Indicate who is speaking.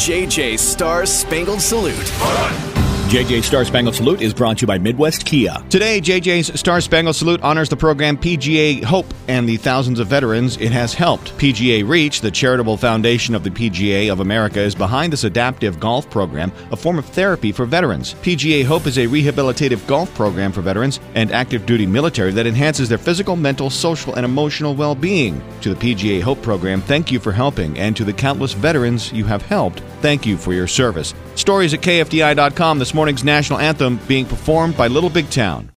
Speaker 1: JJ Star Spangled Salute.
Speaker 2: JJ Star Spangled Salute is brought to you by Midwest Kia.
Speaker 3: Today, JJ's Star Spangled Salute honors the program PGA Hope and the thousands of veterans it has helped. PGA Reach, the charitable foundation of the PGA of America, is behind this adaptive golf program, a form of therapy for veterans. PGA Hope is a rehabilitative golf program for veterans and active duty military that enhances their physical, mental, social, and emotional well being. To the PGA Hope program, thank you for helping, and to the countless veterans you have helped, thank you for your service. Stories at KFDI.com this morning's national anthem being performed by Little Big Town.